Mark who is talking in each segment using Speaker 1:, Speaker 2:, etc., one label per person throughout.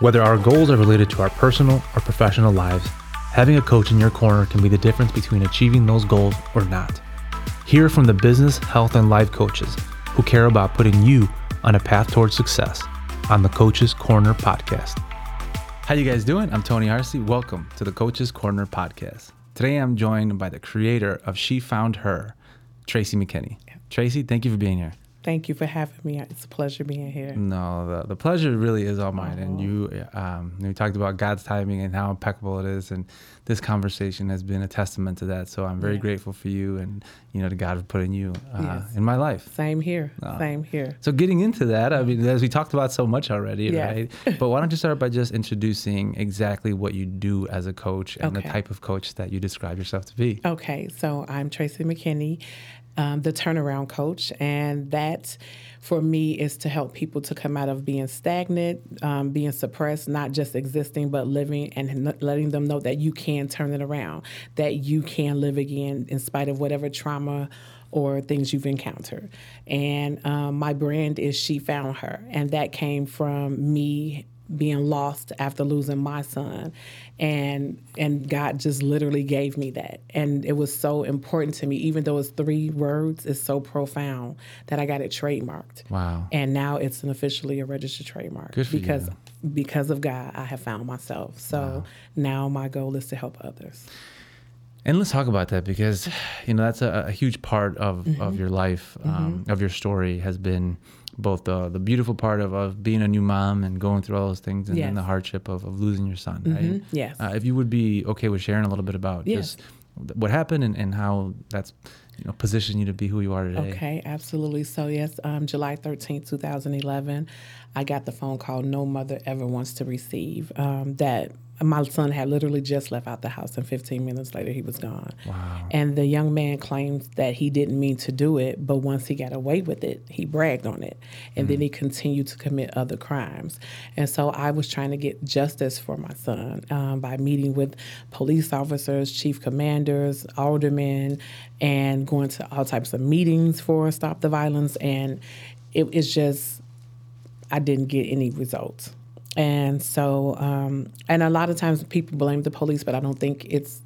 Speaker 1: Whether our goals are related to our personal or professional lives, having a coach in your corner can be the difference between achieving those goals or not. Hear from the business, health, and life coaches who care about putting you on a path towards success on the Coach's Corner podcast. How you guys doing? I'm Tony Arce. Welcome to the Coach's Corner podcast. Today I'm joined by the creator of She Found Her, Tracie McKinney. Tracie, thank you for being here.
Speaker 2: Thank you for having me. It's a pleasure being here.
Speaker 1: No, the, the pleasure really is all mine. And you, um, we talked about God's timing and how impeccable it is, and this conversation has been a testament to that. So I'm very yeah. grateful for you and you know to God for putting you uh, yes. in my life.
Speaker 2: Same here. Uh, Same here.
Speaker 1: So getting into that, I mean, as we talked about so much already, yeah. right? but why don't you start by just introducing exactly what you do as a coach and okay. the type of coach that you describe yourself to be?
Speaker 2: Okay, so I'm Tracie McKinney um, the turnaround coach. And that, for me, is to help people to come out of being stagnant, um, being suppressed, not just existing, but living and letting them know that you can turn it around, that you can live again in spite of whatever trauma or things you've encountered. And um, my brand is She Found Her. And that came from me being lost after losing my son and and God just literally gave me that and it was so important to me even though it's three words it's so profound that I got it trademarked
Speaker 1: wow
Speaker 2: and now it's an officially a registered trademark
Speaker 1: Good for
Speaker 2: because
Speaker 1: you.
Speaker 2: because of God I have found myself so wow. now my goal is to help others
Speaker 1: and let's talk about that because you know that's a, a huge part of, mm-hmm. of your life um, mm-hmm. of your story has been both the the beautiful part of, of being a new mom and going through all those things, and yes. then the hardship of, of losing your son. Right?
Speaker 2: Mm-hmm. Yes.
Speaker 1: Uh, if you would be okay with sharing a little bit about yes. just what happened and, and how that's you know positioned you to be who you are today.
Speaker 2: Okay, absolutely. So yes, um, July thirteenth, two thousand eleven, I got the phone call no mother ever wants to receive um, that my son had literally just left out the house, and 15 minutes later, he was gone.
Speaker 1: Wow.
Speaker 2: And the young man claims that he didn't mean to do it, but once he got away with it, he bragged on it. And mm then he continued to commit other crimes. And so I was trying to get justice for my son um, by meeting with police officers, chief commanders, aldermen, and going to all types of meetings for Stop the Violence. And it, it's just, I didn't get any results. And so, um, and a lot of times people blame the police, but I don't think it's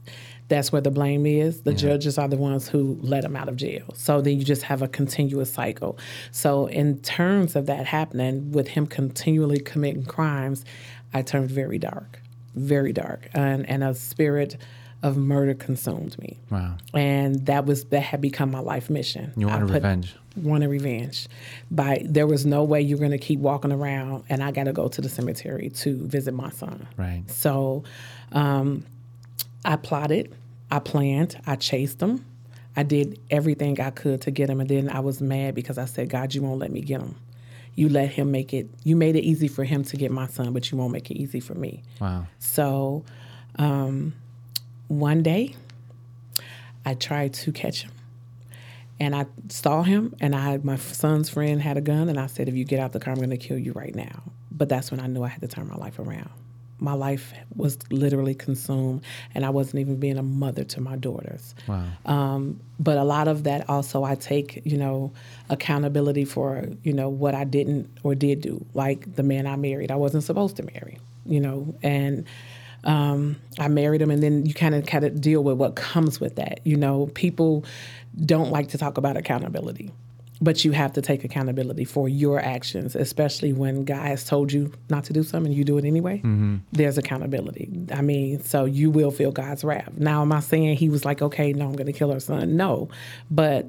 Speaker 2: that's where the blame is. The yeah. judges are the ones who let him out of jail. So then you just have a continuous cycle. So, in terms of that happening, with him continually committing crimes, I turned very dark, very dark, and, and a spirit of murder consumed me.
Speaker 1: Wow.
Speaker 2: And that was that had become my life mission.
Speaker 1: You wanted revenge.
Speaker 2: Wanted revenge. By there was no way you're gonna keep walking around and I gotta go to the cemetery to visit my son.
Speaker 1: Right.
Speaker 2: So um, I plotted, I planned, I chased him. I did everything I could to get him and then I was mad because I said, God, you won't let me get him. You let him make it you made it easy for him to get my son, but you won't make it easy for me.
Speaker 1: Wow.
Speaker 2: So um, one day, I tried to catch him. And I saw him, and I my son's friend had a gun, and I said, "If you get out the car, I'm going to kill you right now." But that's when I knew I had to turn my life around. My life was literally consumed, and I wasn't even being a mother to my daughters.
Speaker 1: Wow.
Speaker 2: Um, but a lot of that also, I take you know accountability for you know what I didn't or did do. Like the man I married, I wasn't supposed to marry. You know, and um, I married him, and then you kind of kind of deal with what comes with that. You know, people don't like to talk about accountability, but you have to take accountability for your actions, especially when God has told you not to do something and you do it anyway.
Speaker 1: Mm-hmm.
Speaker 2: There's accountability. I mean, so you will feel God's wrath. Now, am I saying he was like, okay, no, I'm going to kill her son? No, but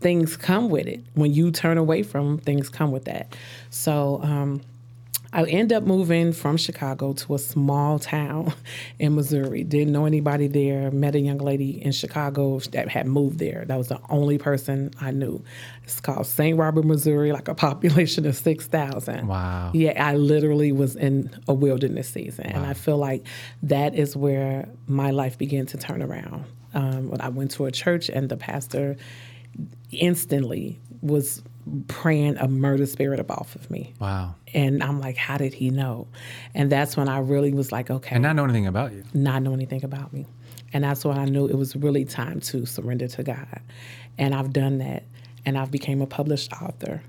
Speaker 2: things come with it. When you turn away from things come with that. So. Um, I end up moving from Chicago to a small town in Missouri. Didn't know anybody there. Met a young lady in Chicago that had moved there. That was the only person I knew. It's called St. Robert, Missouri, like a population of 6,000.
Speaker 1: Wow.
Speaker 2: Yeah, I literally was in a wilderness season. Wow. And I feel like that is where my life began to turn around. Um, when I went to a church and the pastor instantly was praying a murder spirit up off of me.
Speaker 1: Wow.
Speaker 2: And I'm like, how did he know? And that's when I really was like, okay.
Speaker 1: And not know anything about you.
Speaker 2: Not know anything about me. And that's when I knew it was really time to surrender to God. And I've done that. And I've became a published author.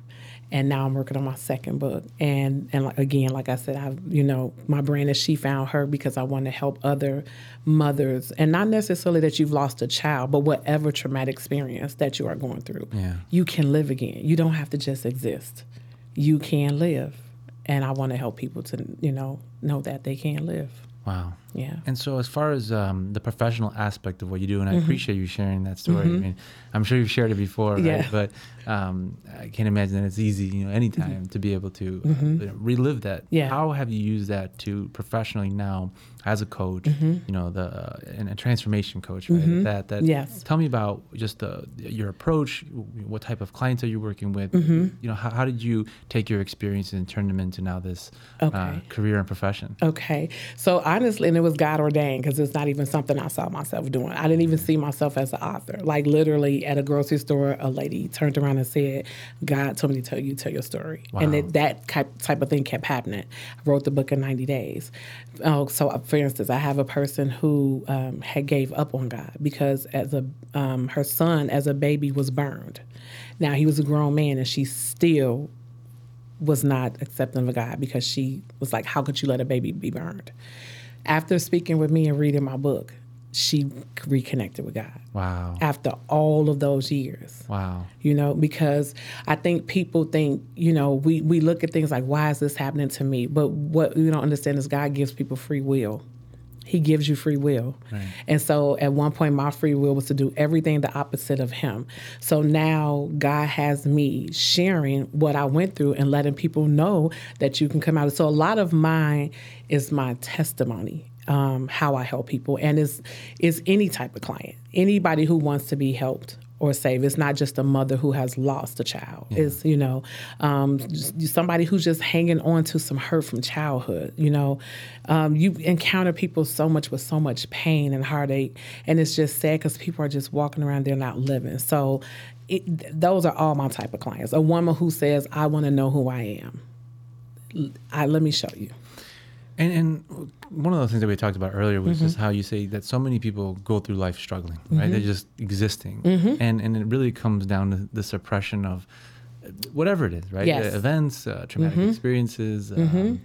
Speaker 2: And now I'm working on my second book. And and like, again, like I said, I you know my brand is She Found Her because I want to help other mothers, and not necessarily that you've lost a child, but whatever traumatic experience that you are going through,
Speaker 1: Yeah.
Speaker 2: you can live again. You don't have to just exist. You can live, and I want to help people to you know know that they can live.
Speaker 1: Wow.
Speaker 2: Yeah.
Speaker 1: And so, as far as um, the professional aspect of what you do, and I
Speaker 2: Mm-hmm.
Speaker 1: appreciate you sharing that story. I mean, I'm sure you've shared it before, right?
Speaker 2: Yeah.
Speaker 1: But um, I can't imagine that it's easy, you know, anytime to be able to uh, relive that.
Speaker 2: Mm-hmm. Yeah.
Speaker 1: How have you used that to professionally now as a coach?
Speaker 2: Mm-hmm.
Speaker 1: You know, the uh, and a transformation coach, right? That that.
Speaker 2: Yes.
Speaker 1: Tell me about just the your approach. What type of clients are you working with?
Speaker 2: Mm-hmm.
Speaker 1: You know, how, how did you take your experiences and turn them into now this uh, career and profession?
Speaker 2: Okay. So honestly, and it was God ordained because it's not even something I saw myself doing. I didn't even see myself as an author. Like literally at a grocery store, a lady turned around and said, God told me to tell you, tell your story. And
Speaker 1: Wow.
Speaker 2: it, that type, type of thing kept happening. I wrote the book in 90 days. Oh, so uh, for instance, I have a person who um, had gave up on God because as a um, her son as a baby was burned. Now he was a grown man and she still was not accepting of God because she was like, How could you let a baby be burned? After speaking with me and reading my book, she reconnected with God
Speaker 1: Wow.
Speaker 2: after all of those years.
Speaker 1: Wow.
Speaker 2: You know, because I think people think, you know, we, we look at things like, why is this happening to me? But what you don't understand is God gives people free will. He gives you free will. And so at one point, my free will was to do everything the opposite of Him. So now God has me sharing what I went through and letting people know that you can come out. Of it. So a lot of mine is my testimony. Um, how I help people, and is is any type of client, anybody who wants to be helped or saved. It's not just a mother who has lost a child. It's you know um, somebody who's just hanging on to some hurt from childhood. You know, um, you encounter people so much with so much pain and heartache, and it's just sad because people are just walking around they're not living. So. It, those are all my type of clients. A woman who says, "I want to know who I am." I, let me show you.
Speaker 1: And, and one of the things that we talked about earlier was
Speaker 2: Mm-hmm.
Speaker 1: just how you say that so many people go through life struggling, right? They're just existing,
Speaker 2: Mm-hmm.
Speaker 1: and and it really comes down to the suppression of whatever it is, right?
Speaker 2: Yes. Mm-hmm.
Speaker 1: Uh, events, uh, traumatic experiences, um,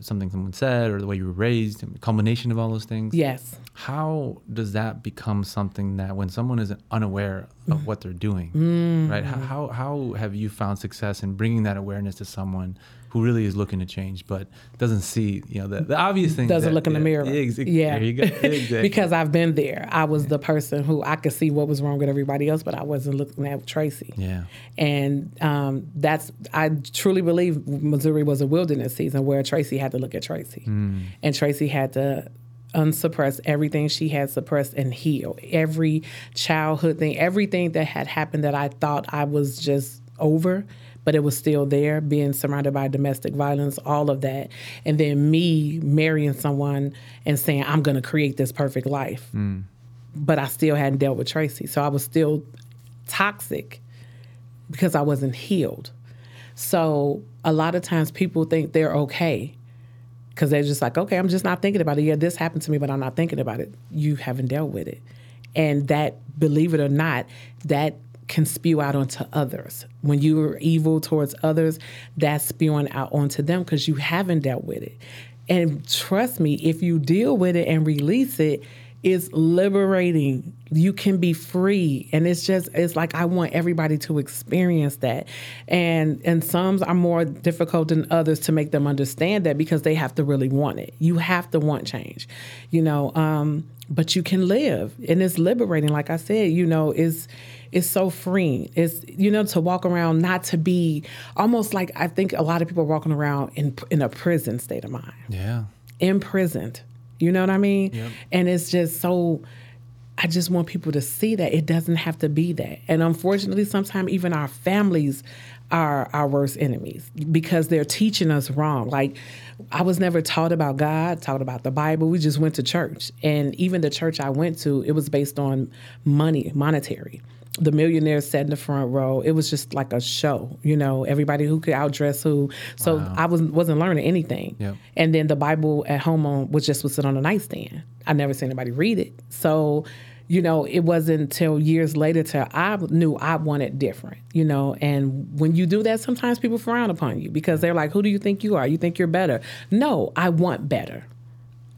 Speaker 1: something someone said, or the way you were raised, combination of all those things.
Speaker 2: Yes.
Speaker 1: How does that become something that when someone is unaware
Speaker 2: Mm.
Speaker 1: of what they're doing, right? How, how how have you found success in bringing that awareness to someone who really is looking to change but doesn't see, you know, the, the obvious thing
Speaker 2: doesn't
Speaker 1: that-
Speaker 2: look in the mirror. yeah,
Speaker 1: there you go. Exactly.
Speaker 2: because I've been there. I was the person who I could see what was wrong with everybody else, but I wasn't looking at Tracie.
Speaker 1: yeah,
Speaker 2: And um, that's I truly believe Missouri was a wilderness season where Tracie had to look at Tracie, and Tracie had to unsuppress everything she had suppressed and heal every childhood thing, everything that had happened that I thought I was just over. But it was still there, being surrounded by domestic violence, all of that. And then me marrying someone and saying, I'm going to create this perfect life. Mm. But I still hadn't dealt with Tracie. So I was still toxic because I wasn't healed. So a lot of times people think they're okay because they're just like, okay, I'm just not thinking about it. Yeah, this happened to me, but I'm not thinking about it. You haven't dealt with it. And that, believe it or not, that can spew out onto others. When you are evil towards others, that's spewing out onto them because you haven't dealt with it. And trust me, if you deal with it and release it, it's liberating. You can be free. And it's just it's like I want everybody to experience that. And and some are more difficult than others to make them understand that because they have to really want it. You have to want change. You know, um, but you can live. And it's liberating. Like I said, you know, it's it's so freeing. It's you know to walk around not to be almost like I think a lot of people are walking around in in a prison state of mind
Speaker 1: yeah,
Speaker 2: imprisoned. You know what I mean? And it's just so. I just want people to see that it doesn't have to be that. And unfortunately, sometimes even our families are our worst enemies because they're teaching us wrong. Like, I was never taught about God, taught about the Bible. We just went to church. And even the church I went to, it was based on money, monetary the millionaires sat in the front row. It was just like a show, you know, everybody who could outdress who. So I was wasn't learning anything.
Speaker 1: Yep.
Speaker 2: And then the Bible at home on was just was sit on the nightstand. I never seen anybody read it. So, you know, it wasn't until years later till I knew I wanted different, you know. And when you do that, sometimes people frown upon you because they're like, "Who do you think you are? You think you're better?" No, I want better.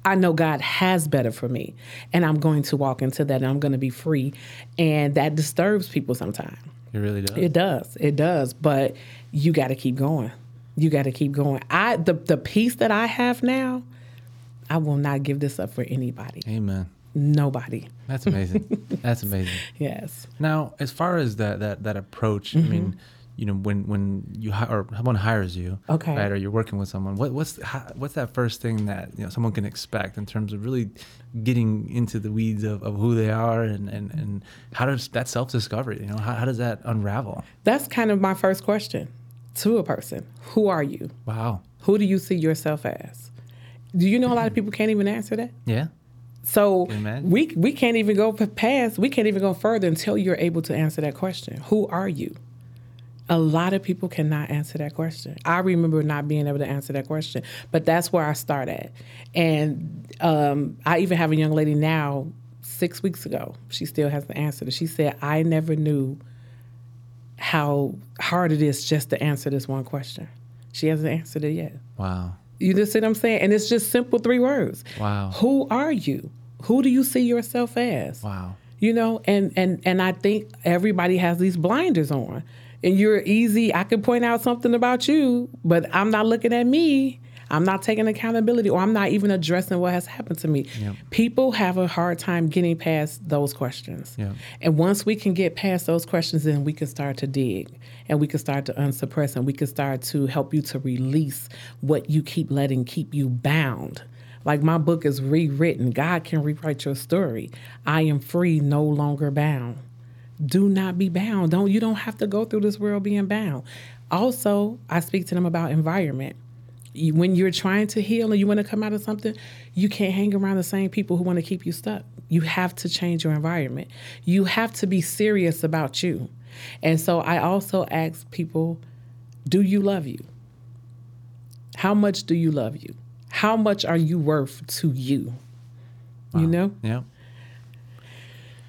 Speaker 2: I know God has better for me, and I'm going to walk into that, and I'm going to be free, and that disturbs people sometimes.
Speaker 1: It really does.
Speaker 2: It does. It does. But you got to keep going. You got to keep going. I the the peace that I have now, I will not give this up for anybody.
Speaker 1: Amen.
Speaker 2: Nobody.
Speaker 1: That's amazing. That's amazing.
Speaker 2: Yes.
Speaker 1: Now, as far as that that that approach, I mm-hmm. mean, you know, when when you hi- or someone hires you,
Speaker 2: Okay.
Speaker 1: right, or you're working with someone, what what's how, what's that first thing that you know someone can expect in terms of really getting into the weeds of, of who they are and and and how does that self discovery, you know, how, how does that unravel?
Speaker 2: That's kind of my first question to a person. Who are you?
Speaker 1: Wow.
Speaker 2: Who do you see yourself as? Do you know a lot of people can't even answer that?
Speaker 1: Yeah.
Speaker 2: So
Speaker 1: Can you imagine?
Speaker 2: we we can't even go past. We can't even go further until you're able to answer that question. Who are you? A lot of people cannot answer that question. I remember not being able to answer that question, but that's where I start at. And um, I even have a young lady now. Six weeks ago, she still hasn't answered it. She said, "I never knew how hard it is just to answer this one question." She hasn't answered it yet.
Speaker 1: Wow.
Speaker 2: You just see what I'm saying? And it's just simple three words.
Speaker 1: Wow.
Speaker 2: Who are you? Who do you see yourself as?
Speaker 1: Wow.
Speaker 2: You know, and and and I think everybody has these blinders on. And you're easy. I could point out something about you, but I'm not looking at me. I'm not taking accountability or I'm not even addressing what has happened to me.
Speaker 1: Yep.
Speaker 2: People have a hard time getting past those questions.
Speaker 1: Yep.
Speaker 2: And once we can get past those questions, then we can start to dig and we can start to unsuppress and we can start to help you to release what you keep letting keep you bound. Like my book is rewritten. God can rewrite your story. I am free, no longer bound. Do not be bound. Don't you don't have to go through this world being bound. Also, I speak to them about environment when you're trying to heal and you want to come out of something, you can't hang around the same people who want to keep you stuck. You have to change your environment. You have to be serious about you. And so I also ask people, do you love you? How much do you love you? How much are you worth to you? You know?
Speaker 1: Yeah.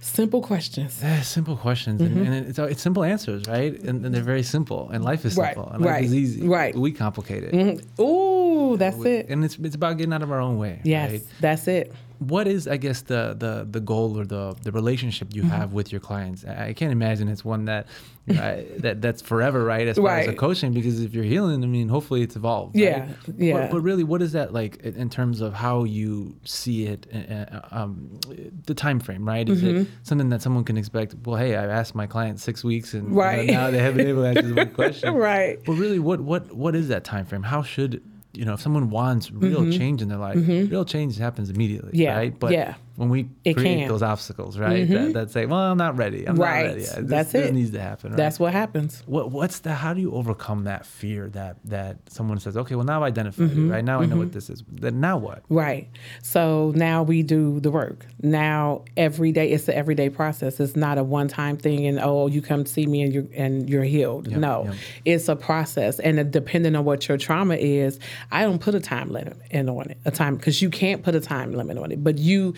Speaker 2: Simple questions.
Speaker 1: Yeah, simple questions and, mm-hmm. and it's, it's simple answers, right? And, and they're very simple. And life is
Speaker 2: Right,
Speaker 1: simple. And life
Speaker 2: right,
Speaker 1: is easy.
Speaker 2: right.
Speaker 1: We complicate it. Mm-hmm.
Speaker 2: Ooh, that's it.
Speaker 1: And it's it's about getting out of our own way.
Speaker 2: Yes,
Speaker 1: Right?
Speaker 2: that's it.
Speaker 1: What is, I guess, the the the goal or the the relationship you
Speaker 2: Mm-hmm.
Speaker 1: have with your clients? I can't imagine it's one that you know, I- that that's forever, right? As far as a coaching, because if you're healing, I mean, hopefully it's evolved.
Speaker 2: Yeah,
Speaker 1: right?
Speaker 2: yeah.
Speaker 1: But, but really, what is that like in terms of how you see it? uh, uh, Um, the time frame, right? Is
Speaker 2: Mm-hmm.
Speaker 1: it something that someone can expect? Well, hey, I've asked my client six weeks, and you know,
Speaker 2: Right.
Speaker 1: now they haven't been able to answer the question.
Speaker 2: Right.
Speaker 1: But really, what what what is that time frame? How should you know if someone wants real change in their life? Real change happens immediately,
Speaker 2: Mm-hmm. Yeah,
Speaker 1: right? But
Speaker 2: yeah.
Speaker 1: When we
Speaker 2: It
Speaker 1: create
Speaker 2: can.
Speaker 1: those obstacles, right? That, that say, well, I'm not ready. I'm
Speaker 2: Right.
Speaker 1: not ready. yet. This,
Speaker 2: That's
Speaker 1: this
Speaker 2: it.
Speaker 1: needs to happen. Right?
Speaker 2: That's what happens.
Speaker 1: what what's the how do you overcome that fear that that someone says, okay, well now I identify
Speaker 2: Mm-hmm.
Speaker 1: it, right? Now I know what this is. Then now what?
Speaker 2: Right. So now we do the work. Now every day it's an everyday process. It's not a one time thing and oh you come see me and you're and you're healed. no.
Speaker 1: yep.
Speaker 2: It's a process. And depending on what your trauma is, I don't put a time limit in on it. A time because you can't put a time limit on it. But you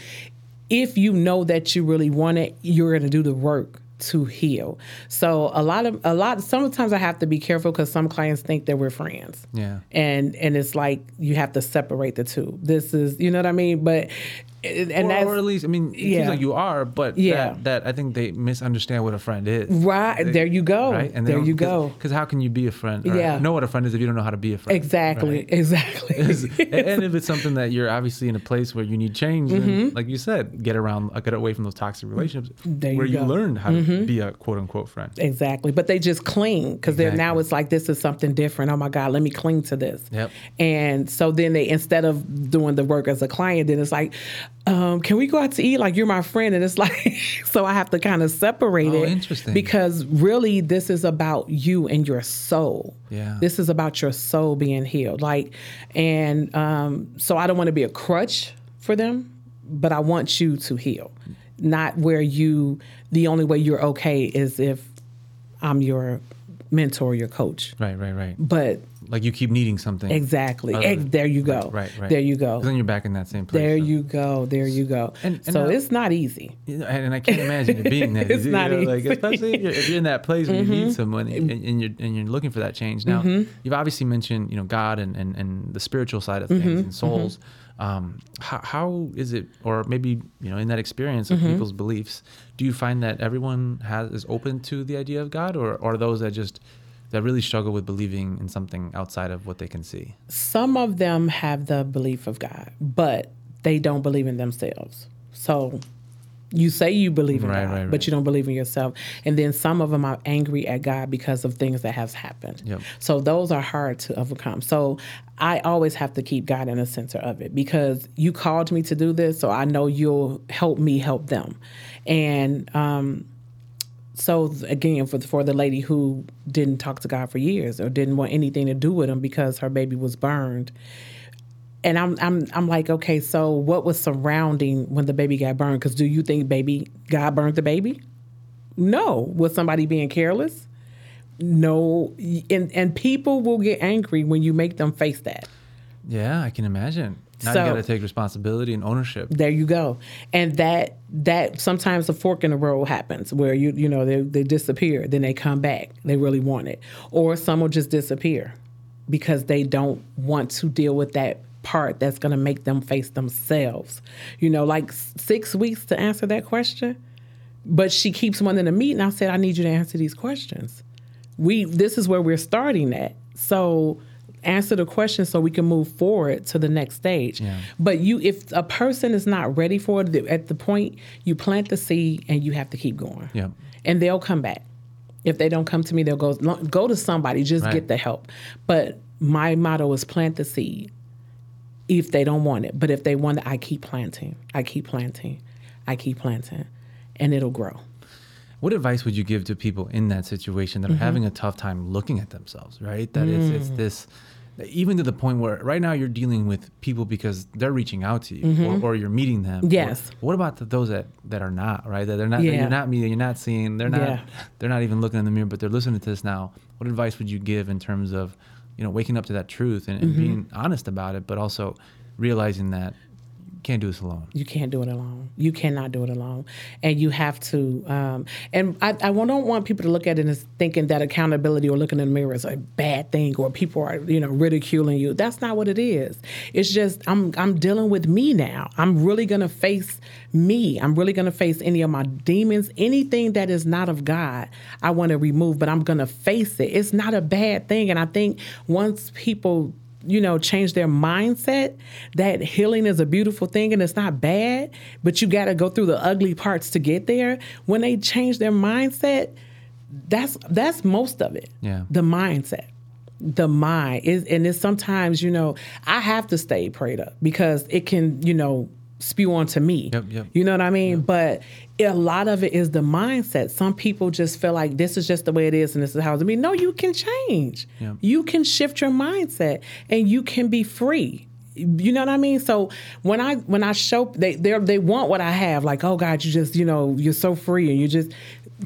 Speaker 2: if you know that you really want it, you're gonna do the work to heal. So a lot of a lot sometimes I have to be careful because some clients think that we're friends
Speaker 1: Yeah.
Speaker 2: and and it's like you have to separate the two. This is you know what I mean, but and
Speaker 1: or, or at least, I mean, it
Speaker 2: Yeah.
Speaker 1: seems like you are, but
Speaker 2: Yeah.
Speaker 1: that, that I think they misunderstand what a friend is.
Speaker 2: right there. You go.
Speaker 1: Right?
Speaker 2: and there you go.
Speaker 1: Because how can you be a friend? or
Speaker 2: Yeah.
Speaker 1: know what a friend is if you don't know how to be a friend?
Speaker 2: Exactly.
Speaker 1: right?
Speaker 2: Exactly.
Speaker 1: and if it's something that you're obviously in a place where you need change, then, like you said, get around, uh, get away from those toxic relationships
Speaker 2: Mm-hmm. There you
Speaker 1: where you.
Speaker 2: Mm-hmm.
Speaker 1: learned how to be a quote unquote friend.
Speaker 2: Exactly. But they just cling because they're now it's like this is something different. Oh my God, let me cling to this.
Speaker 1: Yep.
Speaker 2: And so then they instead of doing the work as a client, then it's like, um, can we go out to eat? Like you're my friend. And it's like so I have to kind of separate
Speaker 1: Oh,
Speaker 2: it.
Speaker 1: interesting.
Speaker 2: Because really this is about you and your soul.
Speaker 1: Yeah.
Speaker 2: This is about your soul being healed. Like and um, so I don't want to be a crutch for them, but I want you to heal. Not where you the only way you're okay is if I'm your mentor, your coach.
Speaker 1: Right, right, right.
Speaker 2: But
Speaker 1: like you keep needing something.
Speaker 2: Exactly.
Speaker 1: Than-
Speaker 2: there you go.
Speaker 1: Right, right.
Speaker 2: There you go.
Speaker 1: then you're back in that same place.
Speaker 2: There
Speaker 1: so-
Speaker 2: you go. There you go.
Speaker 1: And- and
Speaker 2: so
Speaker 1: now-
Speaker 2: it's not easy.
Speaker 1: You know, and, and I can't imagine it being that.
Speaker 2: It's
Speaker 1: easy,
Speaker 2: not
Speaker 1: you know,
Speaker 2: easy. Mm-hmm.
Speaker 1: especially if you're, if you're in that place where you need someone and, and you're and you're looking for that change. Now, you've obviously mentioned you know God and, and, and the spiritual side of things
Speaker 2: Mm-hmm.
Speaker 1: and souls. Um, how, how is it, or maybe you know, in that experience of
Speaker 2: Mm-hmm.
Speaker 1: people's beliefs, do you find that everyone has is open to the idea of God, or, or are those that just that really struggle with believing in something outside of what they can see?
Speaker 2: Some of them have the belief of God, but they don't believe in themselves. So you say you believe in
Speaker 1: Right,
Speaker 2: God,
Speaker 1: right, right.
Speaker 2: but you don't believe in yourself. And then some of them are angry at God because of things that have happened.
Speaker 1: Yep.
Speaker 2: So those are hard to overcome. So I always have to keep God in the center of it because you called me to do this, so I know you'll help me help them. And um, so again, for the, for the lady who didn't talk to God for years or didn't want anything to do with him because her baby was burned. And I'm I'm I'm like, okay, so what was surrounding when the baby got burned? Because do you think baby God burned the baby? No. Was somebody being careless? No. And and people will get angry when you make them face that.
Speaker 1: Yeah, I can imagine. Now
Speaker 2: So-
Speaker 1: you got to take responsibility and ownership.
Speaker 2: There you go. And that that sometimes a fork in the road happens where you you know they they disappear, then they come back. They really want it, or some will just disappear because they don't want to deal with that part that's going to make them face themselves. You know, like six weeks to answer that question, but she keeps wanting to meet, and I said I need you to answer these questions. We this is where we're starting at. So answer the question so we can move forward to the next stage.
Speaker 1: Yeah.
Speaker 2: But you if a person is not ready for it at the point you plant the seed and you have to keep going.
Speaker 1: Yep.
Speaker 2: And they'll come back. If they don't come to me, they'll go go to somebody, just
Speaker 1: Right.
Speaker 2: get the help. But my motto is plant the seed if they don't want it. But if they want it, I keep planting. I keep planting. I keep planting. And it'll grow.
Speaker 1: What advice would you give to people in that situation that are
Speaker 2: Mm-hmm.
Speaker 1: having a tough time looking at themselves, right? That it's, it's
Speaker 2: Mm.
Speaker 1: this, even to the point where right now you're dealing with people because they're reaching out to you or, or you're meeting them. or-
Speaker 2: Mm-hmm. Yes.
Speaker 1: what about the, those that, that are not, right? That they're not, that
Speaker 2: Yeah.
Speaker 1: you're not meeting, you're not seeing, they're not,
Speaker 2: Yeah.
Speaker 1: they're not even looking in the mirror, but they're listening to this now. What advice would you give in terms of, you know, waking up to that truth and, and
Speaker 2: Mm-hmm.
Speaker 1: being honest about it, but also realizing that can't do this alone?
Speaker 2: You can't do it alone. You cannot do it alone, and you have to. Um, and I, I don't want people to look at it as thinking that accountability or looking in the mirror is a bad thing, or people are you know ridiculing you. That's not what it is. It's just I'm I'm dealing with me now. I'm really gonna face me. I'm really gonna face any of my demons, anything that is not of God. I want to remove, but I'm gonna face it. It's not a bad thing, and I think once people you know, change their mindset that healing is a beautiful thing and it's not bad, but you got to go through the ugly parts to get there. When they change their mindset, that's that's most of it.
Speaker 1: Yeah.
Speaker 2: The mindset. The mind is and it's sometimes, you know, I have to stay prayed up because it can, you know, spew onto me.
Speaker 1: Yep, yep.
Speaker 2: You know what I mean? But a lot of it is the mindset. Some people just feel like this is just the way it is and this is how it's be. No, you can change.
Speaker 1: Yep.
Speaker 2: You can shift your mindset and you can be free. You know what I mean? So when I when I show they they they want what I have, like, oh God, you just, you know, you're so free and you just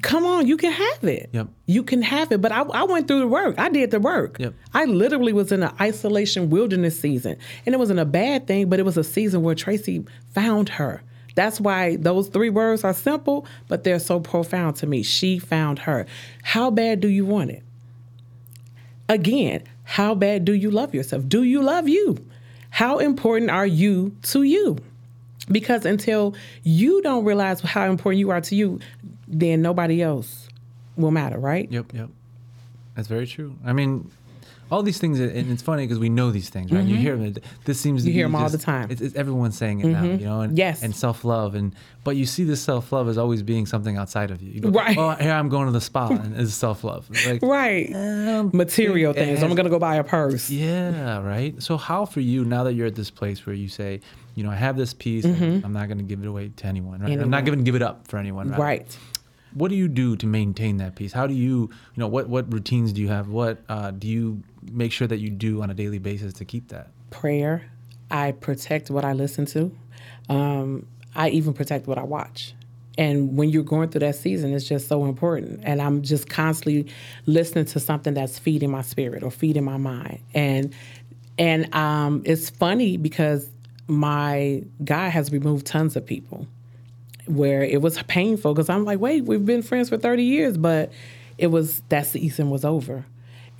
Speaker 2: come on, you can have it.
Speaker 1: Yep.
Speaker 2: You can have it. But I, I went through the work. I did the work.
Speaker 1: Yep.
Speaker 2: I literally was in an isolation wilderness season. And it wasn't a bad thing, but it was a season where Tracie found her. That's why those three words are simple, but they're so profound to me. She found her. How bad do you want it? Again, how bad do you love yourself? Do you love you? How important are you to you? Because until you don't realize how important you are to you, then nobody else will matter, right?
Speaker 1: Yep, yep. That's very true. I mean, all these things, and it's funny because we know these things, right? You hear them. This seems to
Speaker 2: Mm-hmm. You hear
Speaker 1: be
Speaker 2: 'em all the time. Mm-hmm.
Speaker 1: It's, it's everyone's saying it now, you know. And,
Speaker 2: Yes.
Speaker 1: And self love, and but you see this self love as always being something outside of you. you go,
Speaker 2: Right.
Speaker 1: Oh, here I'm going to the spa, and it's self love. Like,
Speaker 2: Right.
Speaker 1: um,
Speaker 2: Material
Speaker 1: it
Speaker 2: things.
Speaker 1: has-
Speaker 2: I'm gonna go buy a purse.
Speaker 1: Yeah, right. So how for you now that you're at this place where you say, you know, I have this piece, and I'm not going to give it away to anyone, right? I'm not going to give it up for anyone, right?
Speaker 2: Right.
Speaker 1: What do you do to maintain that peace? How do you, you know, what what routines do you have? What uh, do you make sure that you do on a daily basis to keep that?
Speaker 2: Prayer. I protect what I listen to. Um, I even protect what I watch. And when you're going through that season, it's just so important. And I'm just constantly listening to something that's feeding my spirit or feeding my mind. And and um, it's funny because my guy has removed tons of people where it was painful because I'm like, wait, we've been friends for 30 years, but it was that season was over.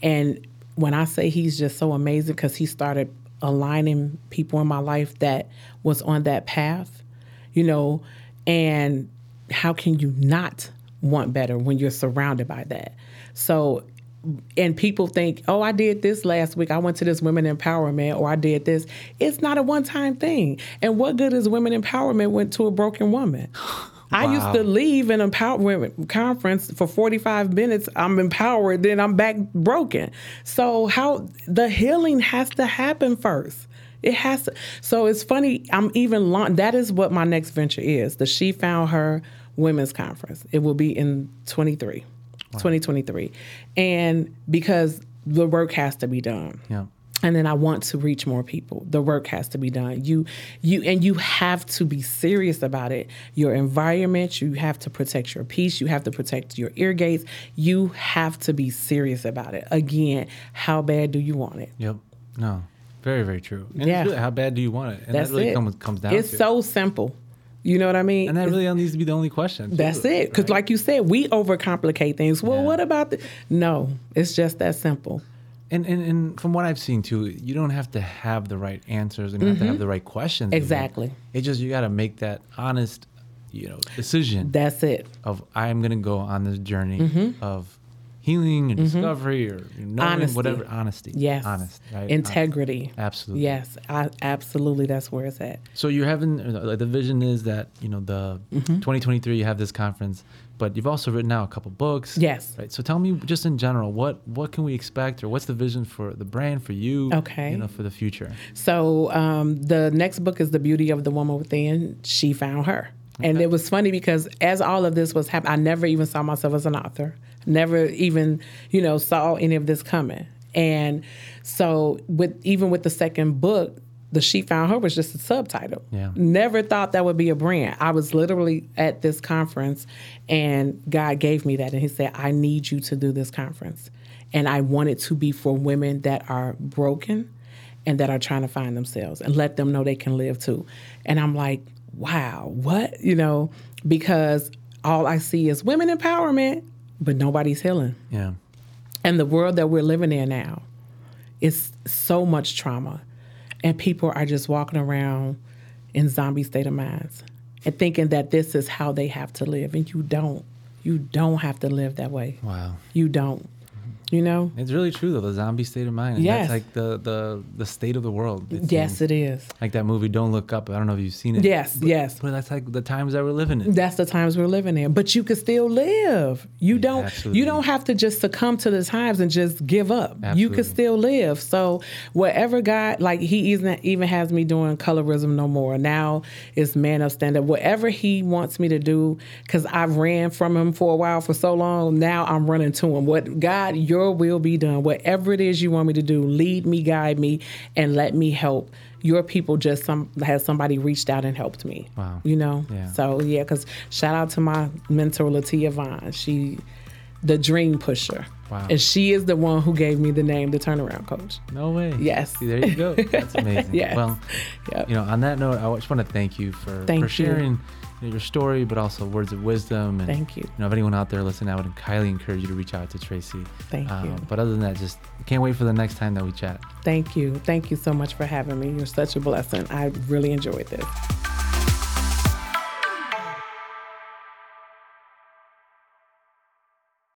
Speaker 2: And when I say he's just so amazing because he started aligning people in my life that was on that path, you know, and how can you not want better when you're surrounded by that? So and people think, oh, I did this last week. I went to this women empowerment or I did this. It's not a one time thing. And what good is women empowerment went to a broken woman? I used to leave an empowerment conference for 45 minutes. I'm empowered, then I'm back broken. So how the healing has to happen first. It has to. So it's funny. I'm even long, that is what my next venture is. The She Found Her Women's Conference. It will be in 23. 2023. And because the work has to be done.
Speaker 1: Yeah.
Speaker 2: And then I want to reach more people. The work has to be done. You you and you have to be serious about it. Your environment, you have to protect your peace, you have to protect your ear gates. You have to be serious about it. Again, how bad do you want it?
Speaker 1: Yep. No. Very, very true. And
Speaker 2: Yeah.
Speaker 1: really, how bad do you want it? And
Speaker 2: That's
Speaker 1: that really
Speaker 2: it.
Speaker 1: comes comes down
Speaker 2: It's
Speaker 1: to
Speaker 2: so simple. You know what I mean?
Speaker 1: And that really needs to be the only question.
Speaker 2: That's it. Because,
Speaker 1: right?
Speaker 2: like you said, we overcomplicate things. Well,
Speaker 1: Yeah.
Speaker 2: what about the? No, it's just that simple.
Speaker 1: And, and and from what I've seen too, you don't have to have the right answers and you have to have the right questions.
Speaker 2: Mm-hmm. Exactly.
Speaker 1: It just you got to make that honest, you know, decision
Speaker 2: That's it.
Speaker 1: of I am going to go on this journey of healing and discovery or knowing
Speaker 2: Mm-hmm. Honesty.
Speaker 1: whatever honesty.
Speaker 2: Yes.
Speaker 1: honest, right?
Speaker 2: Integrity.
Speaker 1: Absolutely.
Speaker 2: Yes, I, absolutely. That's where it's at.
Speaker 1: So you're having uh, like the vision is that you know the
Speaker 2: Mm-hmm.
Speaker 1: 2023 you have this conference, but you've also written out a couple books.
Speaker 2: Yes.
Speaker 1: Right. So tell me just in general, what what can we expect, or what's the vision for the brand for you?
Speaker 2: Okay.
Speaker 1: You know, for the future.
Speaker 2: So um, the next book is The Beauty of the Woman Within. She found her. And it was funny because as all of this was happening, I never even saw myself as an author. Never even, you know, saw any of this coming. And so with even with the second book, the She Found Her was just a subtitle.
Speaker 1: Yeah.
Speaker 2: Never thought that would be a brand. I was literally at this conference and God gave me that and he said, I need you to do this conference. And I want it to be for women that are broken and that are trying to find themselves and let them know they can live too. And I'm like, wow, what? You know, because all I see is women empowerment, but nobody's healing.
Speaker 1: Yeah.
Speaker 2: And the world that we're living in now is so much trauma. And people are just walking around in zombie state of minds and thinking that this is how they have to live. And you don't. You don't have to live that way.
Speaker 1: Wow.
Speaker 2: You don't. You know?
Speaker 1: It's really true though. The zombie state of mind. And
Speaker 2: Yes.
Speaker 1: That's like the the the state of the world. it
Speaker 2: Yes,
Speaker 1: seems.
Speaker 2: it is.
Speaker 1: Like that movie, Don't Look Up. I don't know if you've seen it.
Speaker 2: Yes,
Speaker 1: But-
Speaker 2: yes.
Speaker 1: But that's like the times that we're living in.
Speaker 2: That's the times we're living in. But you can still live. You don't
Speaker 1: absolutely.
Speaker 2: you don't have to just succumb to the times and just give up. You can still live. So whatever God like he isn't even has me doing colorism no more. Now it's man up stand up. Whatever he wants me to do, because I've ran from him for a while for so long. Now I'm running to him. What God, your will be done. Whatever it is you want me to do, lead me, guide me, and let me help. Your people just some has somebody reached out and helped me.
Speaker 1: Wow.
Speaker 2: You know?
Speaker 1: Yeah.
Speaker 2: So yeah, because shout out to my mentor Latia Vaughn. She, the dream pusher,
Speaker 1: Wow.
Speaker 2: and she is the one who gave me the name, the turnaround coach.
Speaker 1: No way.
Speaker 2: Yes.
Speaker 1: See, there you go. That's amazing.
Speaker 2: Yes.
Speaker 1: Well,
Speaker 2: Yep.
Speaker 1: you know, on that note, I just want to thank you for,
Speaker 2: Thank
Speaker 1: for
Speaker 2: you.
Speaker 1: You know, your story, but also words of wisdom. And,
Speaker 2: Thank you.
Speaker 1: You know, if anyone out there listening, I would highly encourage you to reach out to Tracie.
Speaker 2: Thank
Speaker 1: Um,
Speaker 2: you.
Speaker 1: But other than that, just can't wait for the next time that we chat.
Speaker 2: Thank you. Thank you so much for having me. You're such a blessing. I really enjoyed this.